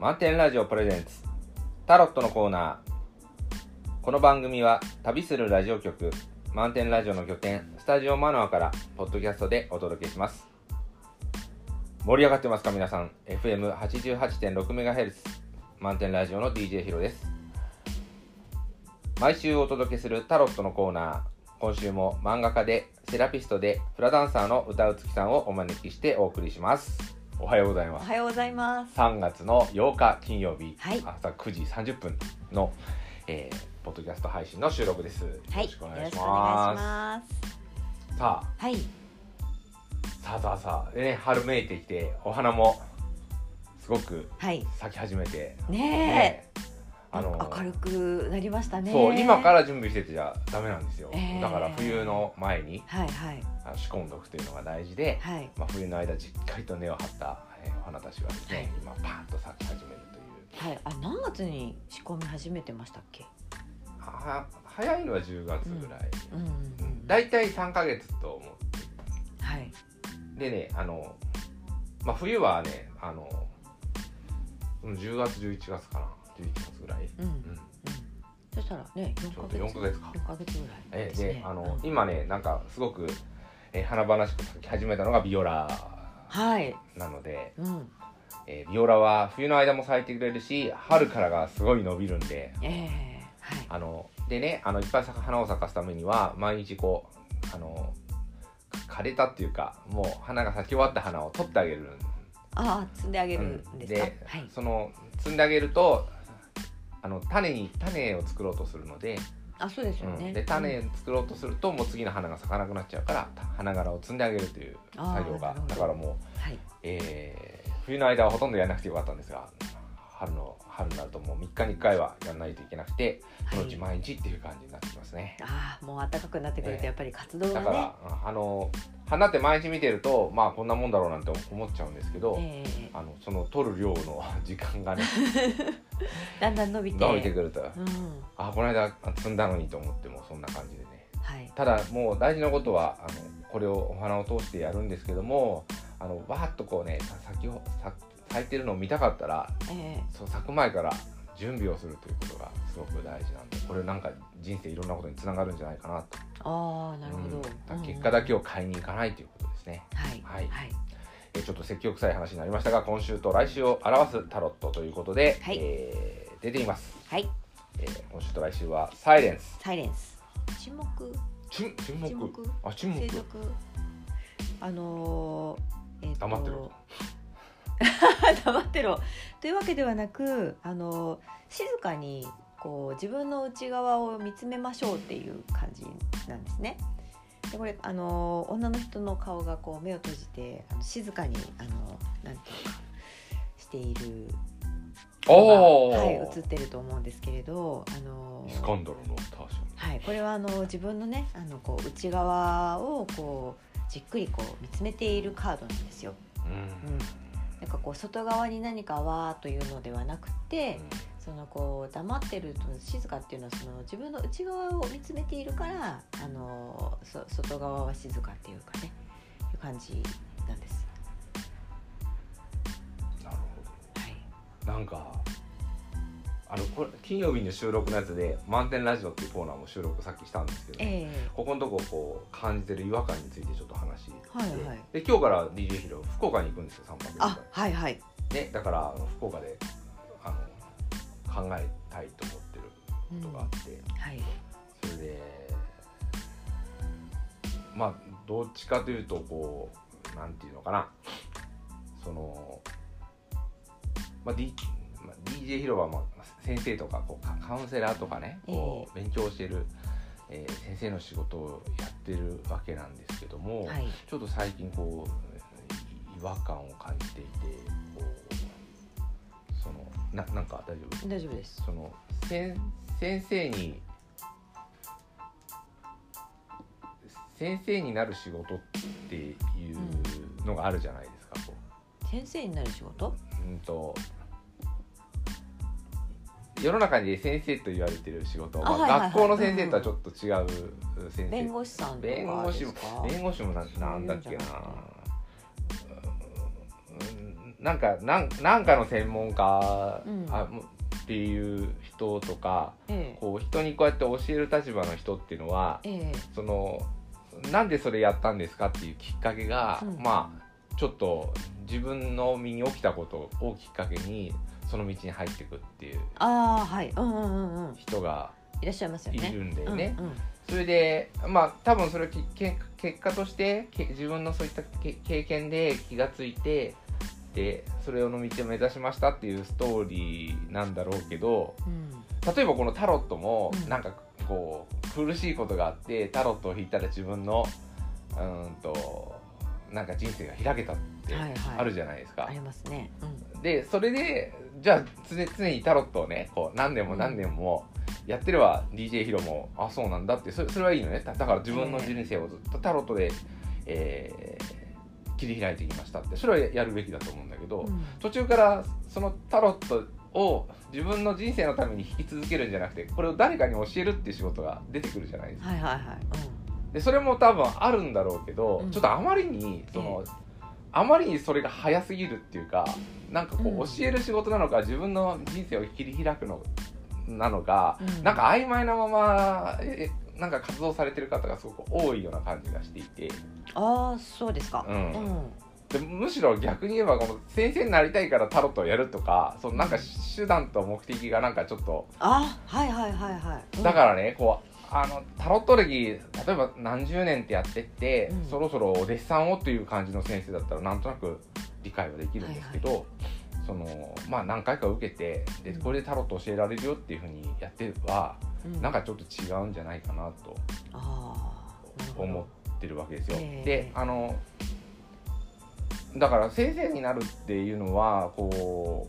満点ラジオプレゼンツ。タロットのコーナー。この番組は旅するラジオ局満点ラジオの拠点スタジオマノアからポッドキャストでお届けします。盛り上がってますか皆さん？FM88.6MHz 満点ラジオの DJ ヒロです。毎週お届けするタロットのコーナー。今週も漫画家でセラピストでフラダンサーの歌うつきさんをお招きしてお送りします。おはようございます。おはようございます。3月の8日金曜日、はい。朝9時30分の、えー、ポッドキャスト配信の収録です。はい、よろしくお願いします。さはい、あ、さあさあさあ、でね、春めいてきて、お花もすごくはい、咲き始めて、ねえ、あの明るくなりましたね。そう、今から準備しててじゃダメなんですよ。えーだから冬の前にはいはいあの仕込んどくというのが大事で、はい。まあ、冬の間じっかりと根を張った、えーお花たちがですね、はい今パーッと咲き始めるという。はい、あ、何月に仕込み始めてましたっけ？は早いのは10月ぐらい。うん、うん大体3ヶ月と思ってはい。でねあの、まあ、冬はねあのうん10月11月かな11月ぐらい、うん、うんうん、そしたらね、四ヶちょうど月。4ヶ月か四ヶ月ぐらいえですね。であの、うん今ねなんかすごく、えー華々しく咲き始めたのがビオラはい、なので、うん、えービオラは冬の間も咲いてくれるし春からがすごい伸びるんでええはい。あのでねあのいっぱい咲く花を咲かすためには毎日こうあの枯れたっていうかもう花が咲き終わった花を取ってあげるああ、摘んであげるんですか？で、はい。その摘んであげるとあの種に種を作ろうとするので,、あ、そうですよね。うん、で種作ろうとするともう次の花が咲かなくなっちゃうから花柄を摘んであげるという作業がだからもう、はい。えー冬の間はほとんどやらなくてよかったんですが春の春になるともう3日に1回はやらないといけなくてそのうち毎日っていう感じになってきますね。ああ、もう暖かくなってくると、やっぱり活動がね。だからあの花って毎日見てるとまあこんなもんだろうなんて思っちゃうんですけど、ええあのその取る量の 時間がね だんだん伸びて。伸びてくるとうん。あこの間積んだのにと思ってもそんな感じでねはい。ただもう大事なことはあのこれをお花を通してやるんですけどもあのわーっとこうね咲きほ咲咲いてるのを見たかったらえそう咲く前から準備をするということがすごく大事なんでこれなんか人生いろんなことにつながるんじゃないかなと、えああ、なるほど。うん結果だけを買いに行かないということですね、はい。はいはい。えちょっと積極臭い話になりましたが今週と来週を表すタロットということで、はいえー出ています、はい。えー今週と来週はサイレンスサイレンス。沈黙。沈沈黙？沈黙？あ沈黙静寂。あのー、えーと黙ってろ黙 ってろ。というわけではなく、あのー静かに。こう自分の内側を見つめましょうっていう感じなんですね。でこれあのー女の人の顔がこう目を閉じてあの静かにあのなんていうかしているはい、映ってると思うんですけれど、あのイスカンダルのターシはい、これはあの自分のねあのこう内側をこうじっくりこう見つめているカードなんですよ。うんうん、なんかこう外側に何かわーというのではなくて、そのこう黙ってると静かっていうのはその自分の内側を見つめているからあのそ外側は静かっていうかねいう感じなんです。なるほはい、どなんかあのこれ金曜日の収録のやつで「満点ラジオ」っていうコーナーも収録さっきしたんですけど、ええ。ここのとここう感じてる違和感についてちょっと話して、はいはい。で今日から DJ ヒロ福岡に行くんですよ3泊4あはいはい。日ねだから福岡であの考えたいと思ってることがあって、はい。それでまあどっちかというとこうなんていうのかな。その、まあ D まあ、DJ 広場はまあ先生とかこうカカウンセラーとかねこう勉強してる、えー先生の仕事をやってるわけなんですけども、はいちょっと最近こう違和感を感じていてこうそのななんか大丈夫？大丈夫です。その先先生に先生になる仕事っていうのがあるじゃないですか。こ先生になる仕事？ううんと世の中で先生と言われてる仕事、まあ学校の先生とはちょっと違う。先生、弁護士さん弁護士も？弁護士もななんだっけな。なんかなんなんかの専門家、うん。っていう人とかええ。こう人にこうやって教える立場の人っていうのはええ。そのなんでそれやったんですかっていうきっかけが、うん。まあちょっと自分の身に起きたことをきっかけにその道に入っていくっていうああはい。うんうんうんうん。人がいらっしゃいますよいねるんだよね。うんうん。それでまあ多分それをきけ結果としてけ自分のそういったけ経験で気がついてでそれをの道を目指しましたっていうストーリーなんだろうけどうん。例えばこのタロットもうん。なんかこう苦しいことがあってタロットを引いたら自分のうーんとなんか人生が開けた。ってはいはい。あるじゃないですか。ありますね。うん。でそれでじゃあ常常にタロットをねこう何年も何年もやってれば DJ ヒロもあそうなんだってそれそれはいいのね。だだから自分の人生をずっとタロットで、えー切り開いてきましたって。それはやるべきだと思うんだけど、うん。途中からそのタロットを自分の人生のために引き続けるんじゃなくてこれを誰かに教えるっていう仕事が出てくるじゃないですか。はいはいはい。でそれも多分あるんだろうけど、うん。ちょっとあまりにその、あまりにそれが早すぎるっていうかなんかこうん。う教える仕事なのか自分の人生を切り開くのなのか、うん。なんか曖昧なままえなんか活動されてる方がすごく多いような感じがしていて。ああそうですか。うん。うん。でむしろ逆に言えばこの先生になりたいからタロットをやるとかそのなんか手段と目的がなんかちょっとあはいはいはいはい。だからねこうあのタロット歴例えば何十年ってやってって、うん。そろそろお弟子さんをっていう感じの先生だったらなんとなく理解はできるんですけど、そのまあ何回か受けてでうん。これでタロット教えられるよっていうふうにやっては、うん。なんかちょっと違うんじゃないかなと思ってるわけですよ。ええ。であのだから先生になるっていうのはこ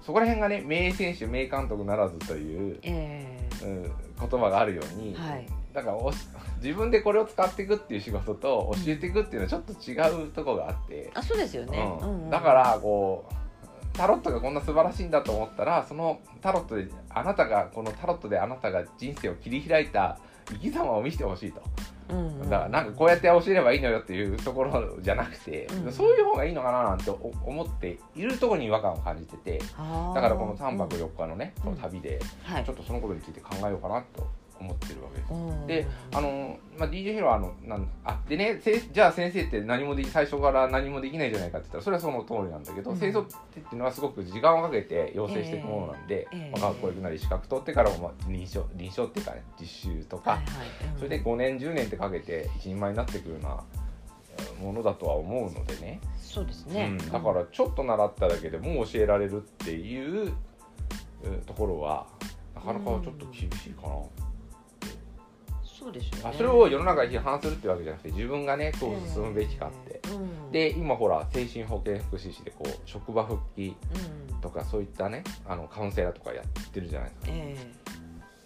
うそこら辺がね名選手名監督ならずというええ。うん言葉があるように、はい。だからおし自分でこれを使っていくっていう仕事と教えていくっていうのはちょっと違うところがあって、あそうですよね。うん。うんうん。だからこうタロットがこんな素晴らしいんだと思ったらそのタロットであなたがこのタロットであなたが人生を切り開いた生き様を見せてほしいとうんうん。だからなんかこうやって教えればいいのよっていうところじゃなくて、うんそういう方がいいのかななんてお思っているところに違和感を感じててだからこの3泊4日のね、うん。この旅ではい。ちょっとそのことについて考えようかなと思ってるわけです。うん。であの、まあ、DJ ヒロはあのなんあでねせじゃあ先生って何もでき最初から何もできないじゃないかって言ったらそれはその通りなんだけど、うん。清掃っていうのはすごく時間をかけて養成していくものなんで、ええまあ、学校行くなり資格取ってからも、まあ、臨床臨床っていうか、ね、実習とか、はいはい。うん。それで5年10年ってかけて一人前になってくるようなえーものだとは思うのでね。そうですね。うん、だからちょっと習っただけでもう教えられるっていうえーところはなかなかちょっと厳しいかな。そうですよね。あそれを世の中が批判するってわけじゃなくて自分がねどう進むべきかって、ええうん。で今ほら精神保健福祉士でこう職場復帰うん。とかそういったねあのカウンセラーとかやってるじゃないですか。え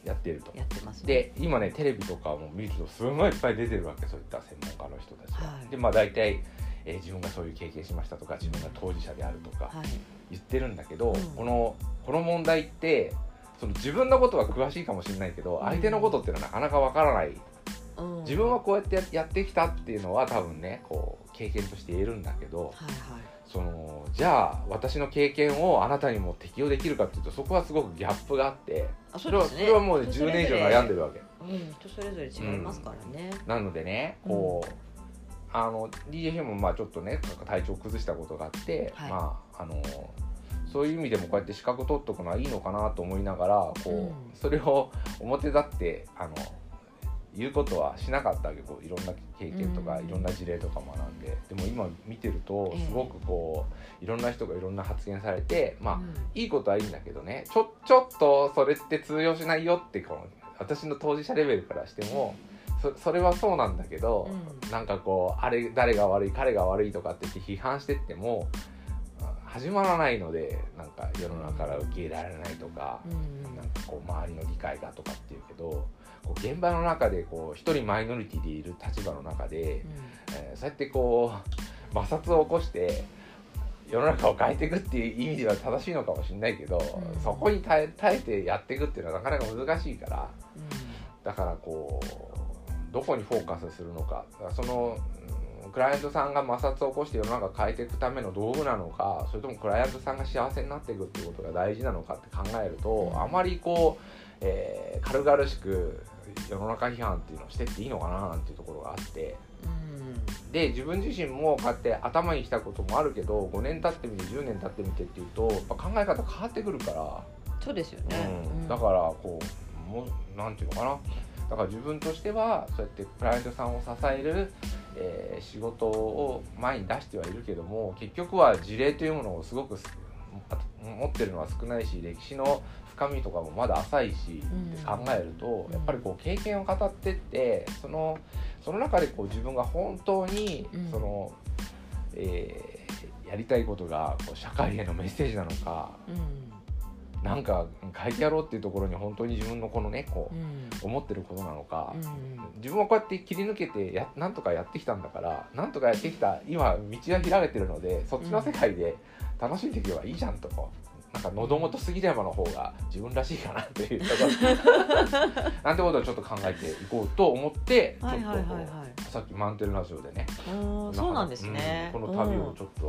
やってると。えやってますね。で今ねテレビとかも見るとすごいいっぱい出てるわけそういった専門家の人たちが、はい。でまあ大体、えー自分がそういう経験しましたとか自分が当事者であるとかはい。言ってるんだけど、うん。このこの問題ってその自分のことは詳しいかもしれないけど、うん。相手のことっていうのはなかなかわからない。うん。自分はこうやってややってきたっていうのは多分ねこう経験として言えるんだけどはいはい。そのじゃあ私の経験をあなたにも適用できるかっていうとそこはすごくギャップがあってあそれはね。それはもうね10人それぞれ。年以上悩んでるわけ。うん人それぞれ違いますからね。なのでねこう、あの DJ もまあちょっとね体調崩したことがあって、はい。まああのそういう意味でもこうやって資格取っとくのはいいのかなと思いながらこう、うん。それを表立ってあの言うことはしなかったわけ。どいろんな経験とか、うん。いろんな事例とか学んで。でも今見てるとええ。すごくこういろんな人がいろんな発言されてまあ、うん。いいことはいいんだけどね。ちょちょっとそれって通用しないよってこの私の当事者レベルからしてもそそれはそうなんだけど、うん。なんかこうあれ誰が悪い彼が悪いとかって言って批判してってもあ始まらないのでなんか世の中から受け入れられないとか、うんなんかこう周りの理解がとかっていうけどこう現場の中でこう一人マイノリティでいる立場の中で、えーそうやってこう摩擦を起こして世の中を変えていくっていう意味では正しいのかもしれないけど、うん。そこに耐え耐えてやっていくっていうのはなかなか難しいからうん。だからこうどこにフォーカスするのかそのうんクライアントさんが摩擦を起こして世の中変えていくための道具なのかそれともクライアントさんが幸せになっていくっていうことが大事なのかって考えると、あまりこう、えー軽々しく世の中批判っていうのをしてっていいのかななんていうところがあって。うん。で自分自身もこうやって頭にきたこともあるけど5年経ってみて10年経ってみてっていうと考え方変わってくるから。そうですよね、うん、だからこうもうなんていうのかな。だから自分としてはそうやってクライアントさんを支える、えー仕事を前に出してはいるけども結局は事例というものをすごくす持ってるのは少ないし歴史の深みとかもまだ浅いし、うん。って考えるとうん。やっぱりこう経験を語ってってそのその中でこう自分が本当にうん。その、えーやりたいことがこう社会へのメッセージなのかうんなんか変えてやろうっていうところに本当に自分のこのねこううん。思ってることなのか、うん。自分はこうやって切り抜けてやなんとかやってきたんだからなんとかやってきた今道が開けてるのでそっちの世界で楽しんでいけばいいじゃんとか。なんか喉元杉山の方が自分らしいかなっていうところ。なんてことをちょっと考えていこうと思ってちょっとさっきマウンテンラジオでねそうなんですね、うんこの旅をちょっと、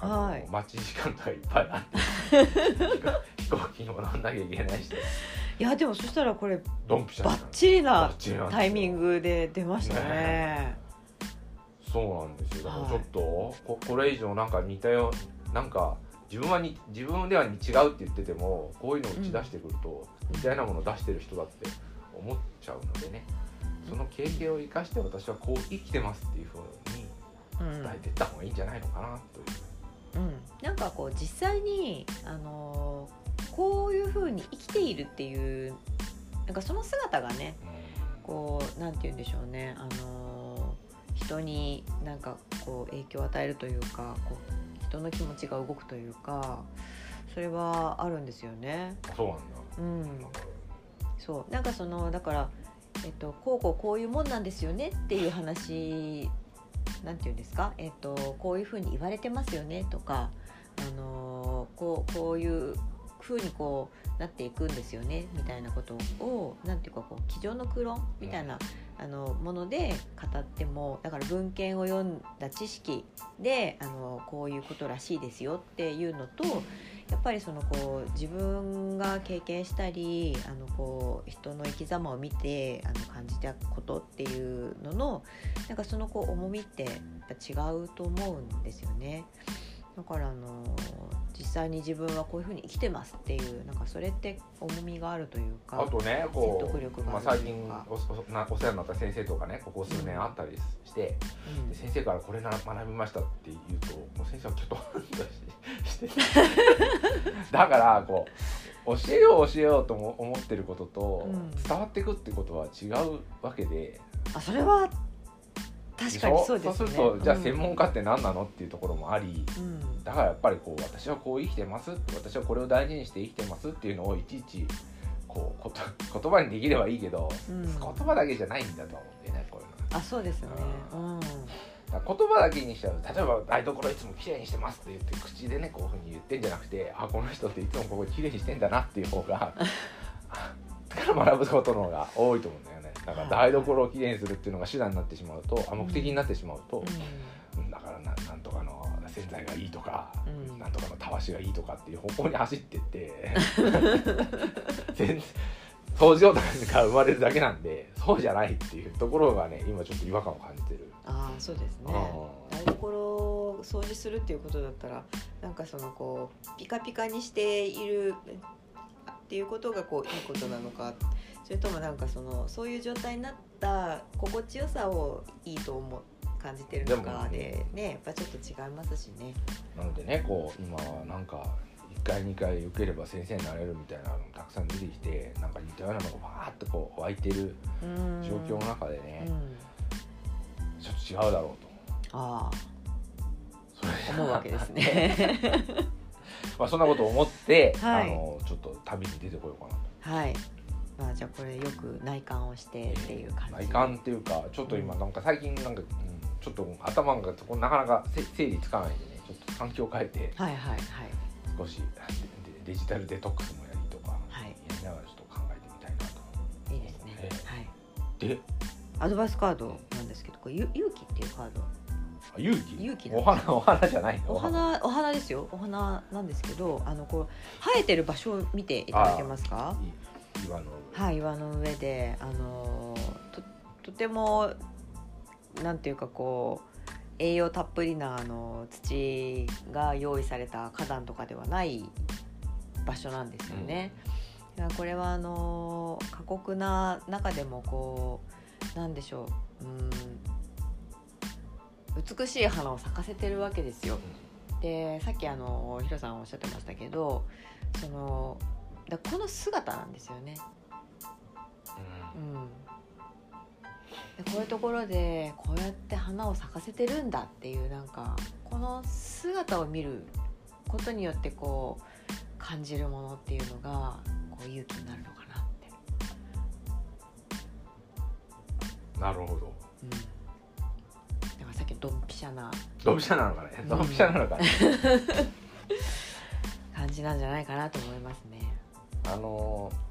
あのはい。待ち時間がいっぱいあって飛行機にも乗んなきゃいけないし。いやでもそしたらこれドンピシャバッチリなタイミングで出ましたね。そうなんですよ。だからはい。ちょっと、ここれ以上なんか似たようなんか自分はに自分では違うって言っててもこういうのを打ち出してくると、似たようなものを出してる人だって思っちゃうのでね。その経験を生かして私はこう生きてますっていうふうにうん。伝えていった方がいいんじゃないのかなという。うん、なんかこう実際に、あのーこういうふうに生きているっていうなんかその姿がねこうなんて言うんでしょうね、あのー人になんかこう影響を与えるというかこう人の気持ちが動くというかそれはあるんですよね。あそうなんだ。うん、そう。なんかそのだから、えっと、こうこうこういうもんなんですよねっていう話なんていうんですか、えっと、こういうふうに言われてますよねとか、あのこうこういうふうにこうなっていくんですよねみたいなことをなんていうかこう机上の空論みたいな、あのもので語ってもだから文献を読んだ知識であのこういうことらしいですよっていうのとやっぱりそのこう自分が経験したりあのこう人の生き様を見てあの感じたことっていうののなんかそのこう重みってやっぱ違うと思うんですよね。だからあの実際に自分はこういうふうに生きてますっていうなんかそれって重みがあるというか。あとねこ説得力う、まあ、最近おおなお世話になった先生とかねここ数年あったりして、うん。で先生からこれな学びましたって言うともう先生はちょっと だからこう教えよう教えようとも思ってることと、うん。伝わっていくってことは違うわけで。あそれは確かにそうですね。そうするとじゃあうん。専門家って何なのっていうところもあり、うん。だからやっぱりこう私はこう生きてます私はこれを大事にして生きてますっていうのをいちいちこうこと 言葉にできればいいけど、うん。言葉だけじゃないんだと思うんでねこういうのはあそうですよね。うん。言葉だけにしちゃう例えば台所いつも綺麗にしてますって言って口でねこういうふうに言ってんじゃなくてあこの人っていつもここ綺麗にしてんだなっていう方が から学ぶことの方が多いと思うんだよねだから台所をきれいにするっていうのが手段になってしまうとあ目的になってしまうと、うん。だからななんとかの洗剤がいいとか、うん。なんとかのたわしがいいとかっていう方向に走ってって全然掃除とかが生まれるだけなんでそうじゃないっていうところがね今ちょっと違和感を感じてる。ああそうですね。うん。台所を掃除するっていうことだったらなんかそのこうピカピカにしているっていうことがこういいことなのかそれともなんかそのそういう状態になった心地よさをいいと思う感じてるのかでねやっぱちょっと違いますしね。なのでねこう今はなんか1回2回受ければ先生になれるみたいなのもたくさん出てきてなんか似たようなのがバーッとこう湧いてるうん状況の中でね、うんちょっと違うだろうと。ああ思うわけですね。まあそんなことを思って、はいあのちょっと旅に出てこようかなと。はい。まあじゃあこれよく内観をしてっていう感じ。内観っていうかちょっと今なんか最近なんか、うん、ちょっと頭がそこなかなかせ整理つかないんでねちょっと環境を変えてはいはいはい少しデデジタルデトックスもやりとかはいやりながらちょっと考えてみたいなと。いいですね。えはい。で？アドバイスカードなんですけど、これゆ勇気っていうカード。あ勇気？勇気お花お花じゃないの？お花お花ですよお花なんですけどあのこう生えてる場所を見ていただけますか？い岩のはい岩の上であのととてもなんていうかこう栄養たっぷりなあの土が用意された花壇とかではない場所なんですよね。だからこれはあの過酷な中でもこうなんでしょううん美しい花を咲かせてるわけですよ。でさっきあのヒロさんおっしゃってましたけどそのだこの姿なんですよね。うん。うん、でこういうところでこうやって花を咲かせてるんだっていうなんかこの姿を見ることによってこう感じるものっていうのがこう勇気になるのかなって。なるほど。うん、だからさっきドンピシャな。ドンピシャなのかね。うん。ドンピシャなのかね、感じなんじゃないかなと思いますね。あのー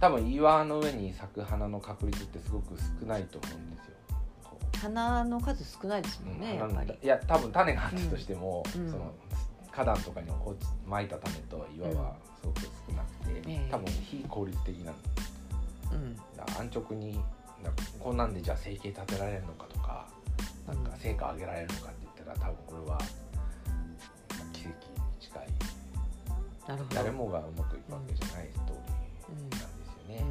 多分岩の上に咲く花の確率ってすごく少ないと思うんですよ。花の数少ないですもんね、やっぱり。いや多分種があったとしても、うん。その花壇とかに落ちまいた種と岩はすごく少なくて、ええ。多分非効率的なんうん、だ安直にこんなんでじゃあ生計立てられるのかとかなんか成果上げられるのかって言ったら多分これは誰もがうまくいくわけじゃないストーリーなんですよね、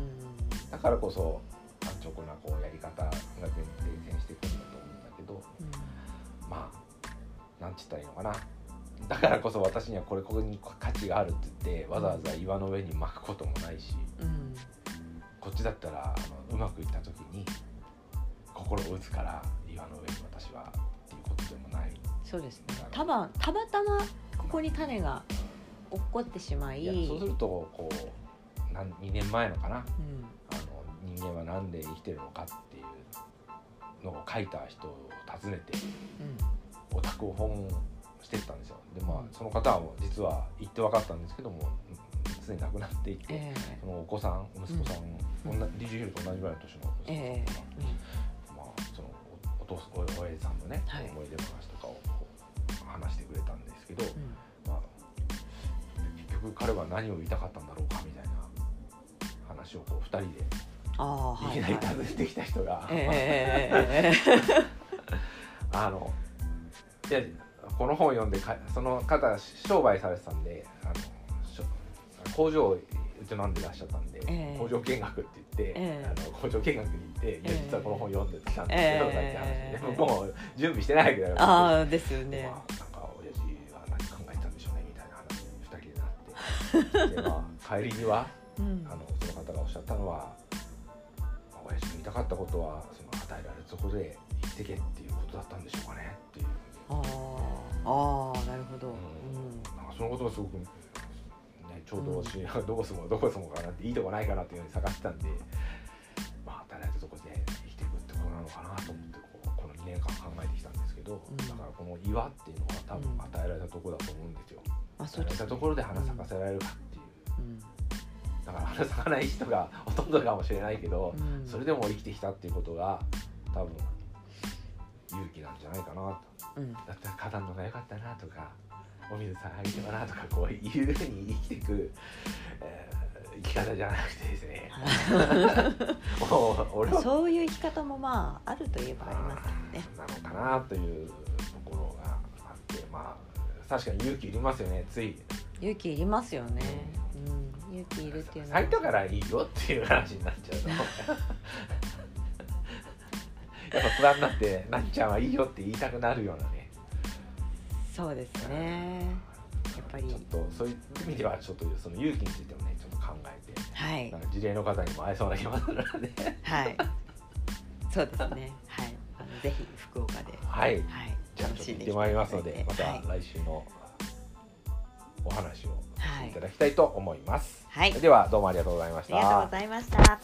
うん、だからこそ安直なこうやり方が伝染してくるんだと思うんだけどうん。まあなんちったらいいのかな。だからこそ私にはこれここに価値があるって言ってわざわざ岩の上に巻くこともないしうん。こっちだったらあのうまくいった時に心を打つから岩の上に私はっていうことでもない。そうですね。たまたまたまここに種が落っこってしまい。いやそうするとこうなん2年前のかな。うん。あの人間は何で生きてるのかっていうのを書いた人を訪ねてうん。オタクを訪問してったんですよ。でまあその方は実は言って分かったんですけどもすでに亡くなっていて、ええ。そのお子さん息子さん、うん。同じリジュヒルと同じぐらいの年の息子さんええ。まあ、そのおお父おおやじさんのね、はい。思い出話とかを話してくれたんですけど、うん局彼は何を言いたかったんだろうかみたいな話をこう2人でいい。きなり訪ねてきた人が、あのいやこの本を読んでかその方商売されてたんであの工場を営んでらっしゃったんで、ええ。工場見学って言って、ええ。あの工場見学に行って、いやええ。実はこの本読んできたんですけど、ええ。なんて話で、ええもう準備してないわけだよああですよね。まあ、でまあ、帰りにはうん。あのその方がおっしゃったのは親父の言いたかったことはその与えられるところで生きてけっていうことだったんでしょうかねっていう。ああなるほど、ううん。んなんかそのことがすごく、ね、ちょうどし、どこ住もうどこ住もうかなっていいとこないかなっていうのに探してたんで、まあ、与えられたところで生きていくってことなのかなと思ってこうこの2年間考えてきたんですけど、うん。だからこの岩っていうのは多うん。分与えられたところだと思うんですよ。あ与えられたところで花咲かせられるかっていう、うん。だから花咲かない人がほとんどかもしれないけど、うん。それでも生きてきたっていうことが多分勇気なんじゃないかなと。うん。だったら花壇の方が良かったなとかお水さんあげてたなとかこういうふうに生きていく、えー生き方じゃなくてですね。そういう生き方もまああるといえばありますけどね。なのかなというところがあってまあ確かに勇気いりますよねつい。勇気いりますよね、うん、勇気いるっていうのは。咲いたからいいよっていう話になっちゃうと。やっぱ不安になってなっちゃんはいいよって言いたくなるようなね。そうですね。ややっぱり。ちょっとそういう意味ではちょっとその勇気についてもねちょっと考えて、はい、なんか事例の方にも会えそうな気もするので、はい、そうですね。はい。あのぜひ福岡で。はい、はい、じゃあちょっと行ってまいりますのでまた来週のお話をしていただきたいと思います、はい、ではどうもありがとうございました。ありがとうございました。